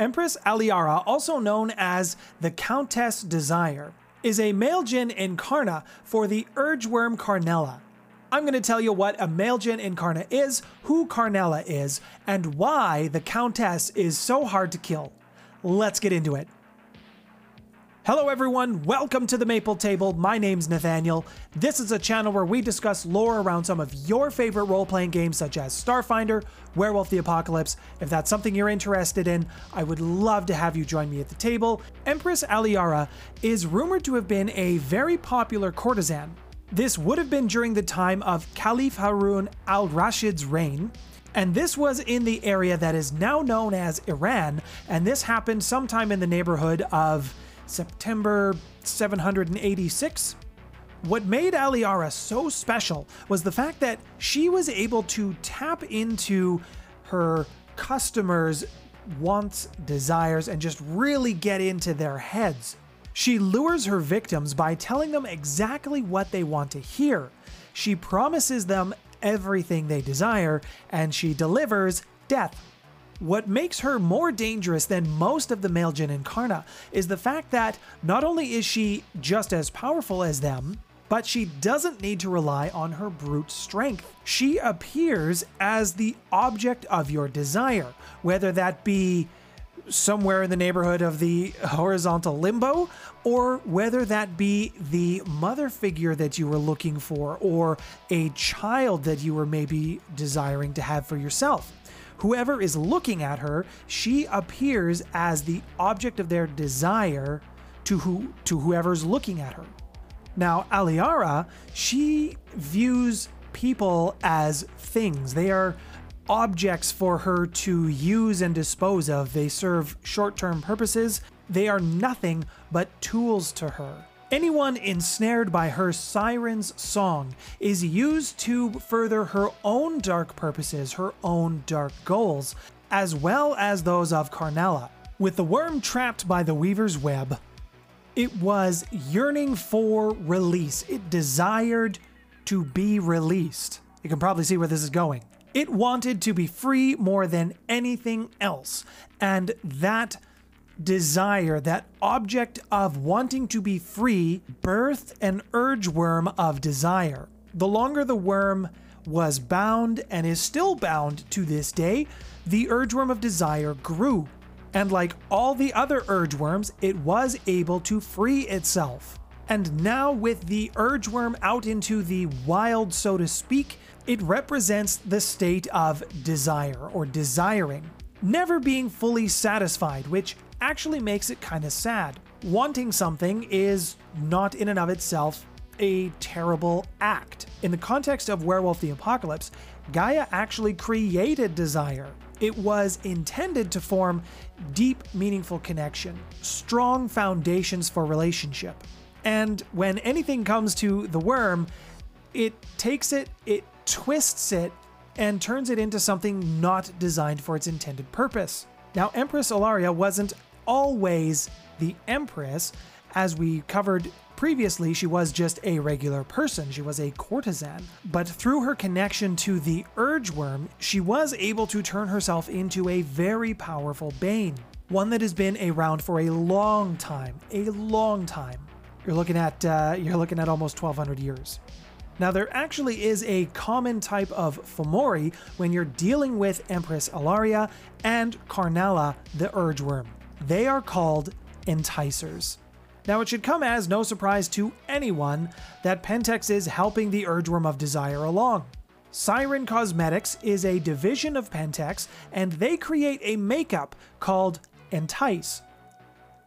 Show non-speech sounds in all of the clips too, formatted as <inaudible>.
Empress Alaria, also known as the Countess Desire, is a Maeljin incarna for the Urgeworm Karnala. I'm going to tell you what a Maeljin incarna is, who Karnala is, and why the Countess is so hard to kill. Let's get into it. Hello everyone, welcome to the Maple Table. My name's Nathaniel. This is a channel where we discuss lore around some of your favorite role-playing games such as Starfinder, Werewolf the Apocalypse. If that's something you're interested in, I would love to have you join me at the table. Empress Alaria is rumored to have been a very popular courtesan. This would have been during the time of Caliph Harun al-Rashid's reign, and this was in the area that is now known as Iran, and this happened sometime in the neighborhood of September 786. What made Alaria so special was the fact that she was able to tap into her customers' wants, desires, and just really get into their heads. She lures her victims by telling them exactly what they want to hear. She promises them everything they desire, and she delivers death what makes her more dangerous than most of the Maeljin Incarna is the fact that not only is she just as powerful as them, but she doesn't need to rely on her brute strength. She appears as the object of your desire, whether that be somewhere in the neighborhood of the horizontal limbo, or whether that be the mother figure that you were looking for, or a child that you were maybe desiring to have for yourself whoever is looking at her, she appears as the object of their desire to who to whoever's looking at her. Now, Alaria, she views people as things. They are objects for her to use and dispose of. They serve short-term purposes. They are nothing but tools to her. Anyone ensnared by her siren's song is used to further her own dark purposes, her own dark goals, as well as those of Karnala. With the Wyrm trapped by the weaver's web, it was yearning for release. It desired to be released. You can probably see where this is going. It wanted to be free more than anything else, and that desire, that object of wanting to be free, birthed an urge Wyrm of desire. The longer the Wyrm was bound and is still bound to this day, the urge Wyrm of desire grew. And like all the other urge Wyrms, it was able to free itself. And now, with the urge Wyrm out into the wild, so to speak, it represents the state of desire or desiring, never being fully satisfied, which actually makes it kind of sad. Wanting something is not in and of itself a terrible act. In the context of Werewolf the Apocalypse, Gaia actually created desire. It was intended to form deep, meaningful connection, strong foundations for relationship. And when anything comes to the Wyrm, it takes it, it twists it, and turns it into something not designed for its intended purpose. Now, Empress Alaria wasn't always the Empress. As we covered previously, she was just a regular person, she was a courtesan. But through her connection to the Urge Wyrm, she was able to turn herself into a very powerful Bane. One that has been around for a long time, a long time. You're looking at uh, you're looking at almost 1200 years. Now, there actually is a common type of Fomori when you're dealing with Empress Alaria and Karnala the Urge Wyrm. They are called enticers. Now, it should come as no surprise to anyone that Pentex is helping the Urge Wyrm of Desire along. Siren Cosmetics is a division of Pentex, and they create a makeup called Entice.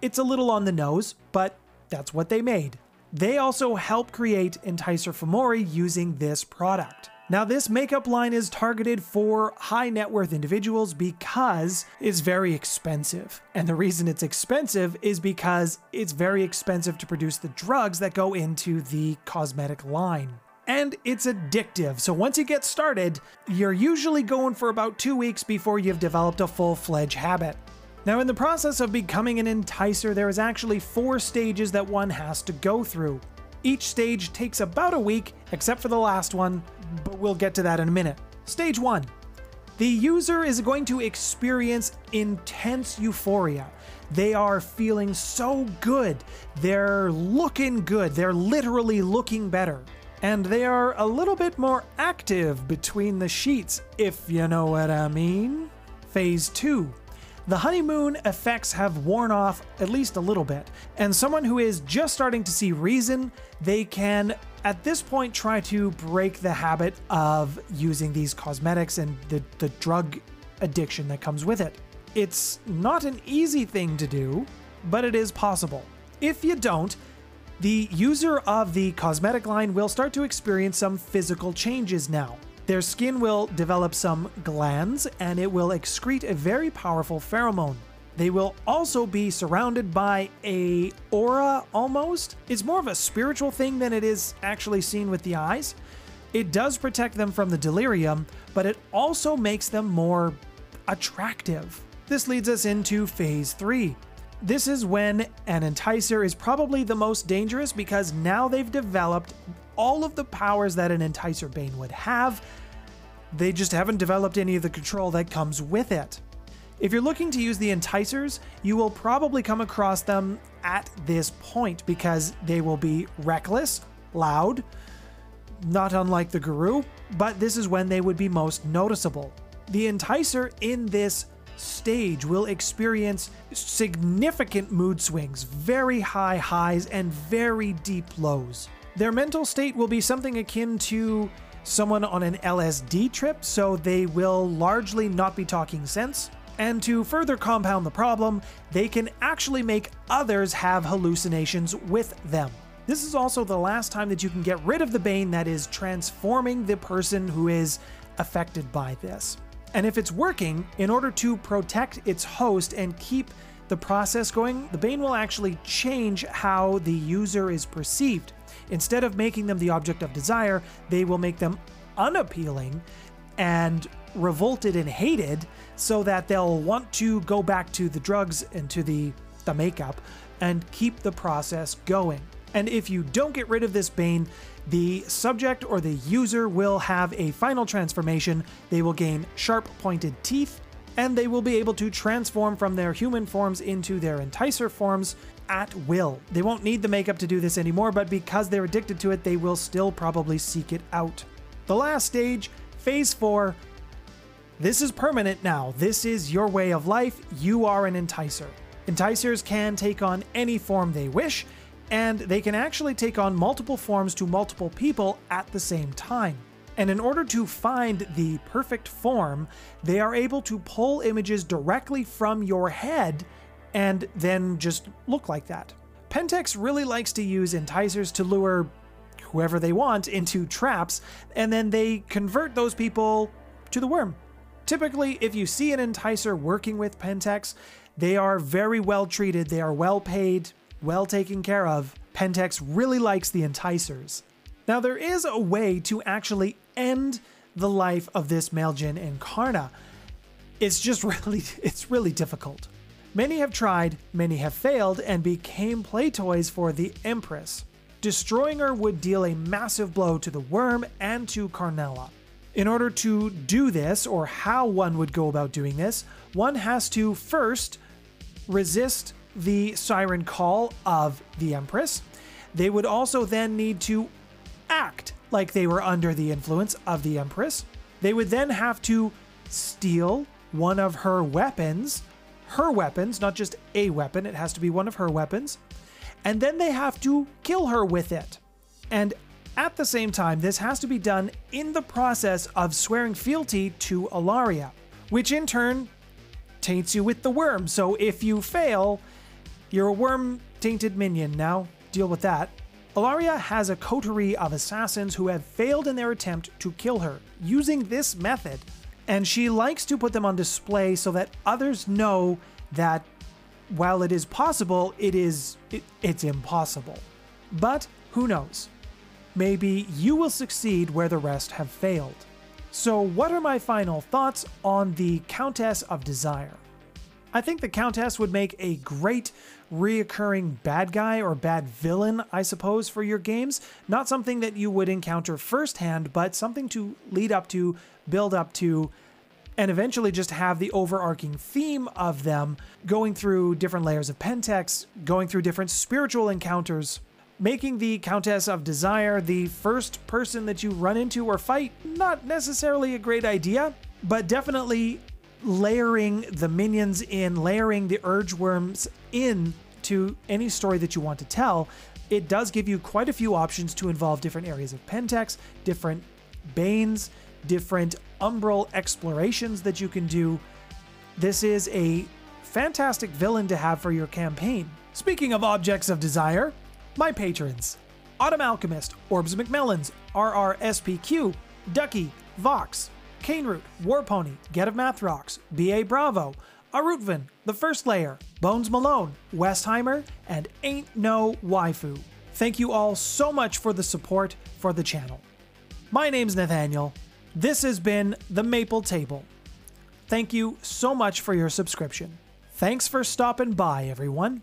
It's a little on the nose, but that's what they made. They also help create Enticer Fomori using this product. Now, this makeup line is targeted for high net worth individuals because it's very expensive. And the reason it's expensive is because it's very expensive to produce the drugs that go into the cosmetic line. And it's addictive, so once you get started, you're usually going for about two weeks before you've developed a full fledged habit. Now, in the process of becoming an enticer, there is actually four stages that one has to go through. Each stage takes about a week, except for the last one, but we'll get to that in a minute. Stage 1 The user is going to experience intense euphoria. They are feeling so good. They're looking good. They're literally looking better. And they are a little bit more active between the sheets, if you know what I mean. Phase 2 the honeymoon effects have worn off at least a little bit, and someone who is just starting to see reason, they can at this point try to break the habit of using these cosmetics and the, the drug addiction that comes with it. It's not an easy thing to do, but it is possible. If you don't, the user of the cosmetic line will start to experience some physical changes now. Their skin will develop some glands and it will excrete a very powerful pheromone. They will also be surrounded by a aura almost. It's more of a spiritual thing than it is actually seen with the eyes. It does protect them from the delirium, but it also makes them more attractive. This leads us into phase 3. This is when an enticer is probably the most dangerous because now they've developed all of the powers that an enticer bane would have. They just haven't developed any of the control that comes with it. If you're looking to use the enticers, you will probably come across them at this point because they will be reckless, loud, not unlike the Guru, but this is when they would be most noticeable. The enticer in this stage will experience significant mood swings, very high highs, and very deep lows. Their mental state will be something akin to someone on an LSD trip, so they will largely not be talking sense. And to further compound the problem, they can actually make others have hallucinations with them. This is also the last time that you can get rid of the Bane that is transforming the person who is affected by this. And if it's working, in order to protect its host and keep the process going, the Bane will actually change how the user is perceived. Instead of making them the object of desire, they will make them unappealing and revolted and hated so that they'll want to go back to the drugs and to the, the makeup and keep the process going. And if you don't get rid of this Bane, the subject or the user will have a final transformation. They will gain sharp pointed teeth, and they will be able to transform from their human forms into their enticer forms at will. They won't need the makeup to do this anymore, but because they're addicted to it, they will still probably seek it out. The last stage, phase 4, this is permanent now. This is your way of life. You are an enticer. Enticers can take on any form they wish, and they can actually take on multiple forms to multiple people at the same time. And in order to find the perfect form, they are able to pull images directly from your head and then just look like that. Pentex really likes to use enticers to lure whoever they want into traps, and then they convert those people to the Wyrm. Typically, if you see an enticer working with Pentex, they are very well treated, they are well paid, well taken care of. Pentex really likes the enticers. Now, there is a way to actually end the life of this Maeljin Incarna. It's just <laughs> really, it's really difficult. Many have tried, many have failed, and became play toys for the Empress. Destroying her would deal a massive blow to the Wyrm and to Karnala. In order to do this, or how one would go about doing this, one has to first resist the siren call of the Empress. They would also then need to act like they were under the influence of the Empress. They would then have to steal one of her weapons, her weapons, not just a weapon, it has to be one of her weapons. And then they have to kill her with it. And at the same time, this has to be done in the process of swearing fealty to Alaria, which in turn taints you with the Wyrm. So if you fail, you're a Wyrm tainted minion. Now, deal with that. Alaria has a coterie of assassins who have failed in their attempt to kill her using this method, and she likes to put them on display so that others know that while it is possible, it is it, it's impossible. But who knows? maybe you will succeed where the rest have failed. So, what are my final thoughts on the Countess of Desire? I think the Countess would make a great reoccurring bad guy or bad villain, I suppose, for your games. Not something that you would encounter firsthand, but something to lead up to, build up to, and eventually just have the overarching theme of them going through different layers of Pentex, going through different spiritual encounters, making the Countess of Desire the first person that you run into or fight, not necessarily a great idea, but definitely layering the minions in, layering the urge Wyrms in to any story that you want to tell. It does give you quite a few options to involve different areas of Pentex, different Banes, different Umbral explorations that you can do. This is a fantastic villain to have for your campaign. Speaking of objects of desire, my patrons Autumn Alchemist, Orbs McMellans, RRSPQ, Ducky, Vox, Caneroot, Warpony, Get of Math Rocks, BA Bravo, Arutvin, The First Layer, Bones Malone, Westheimer, and Ain't No Waifu. Thank you all so much for the support for the channel. My name's Nathaniel. This has been The Maple Table. Thank you so much for your subscription. Thanks for stopping by, everyone.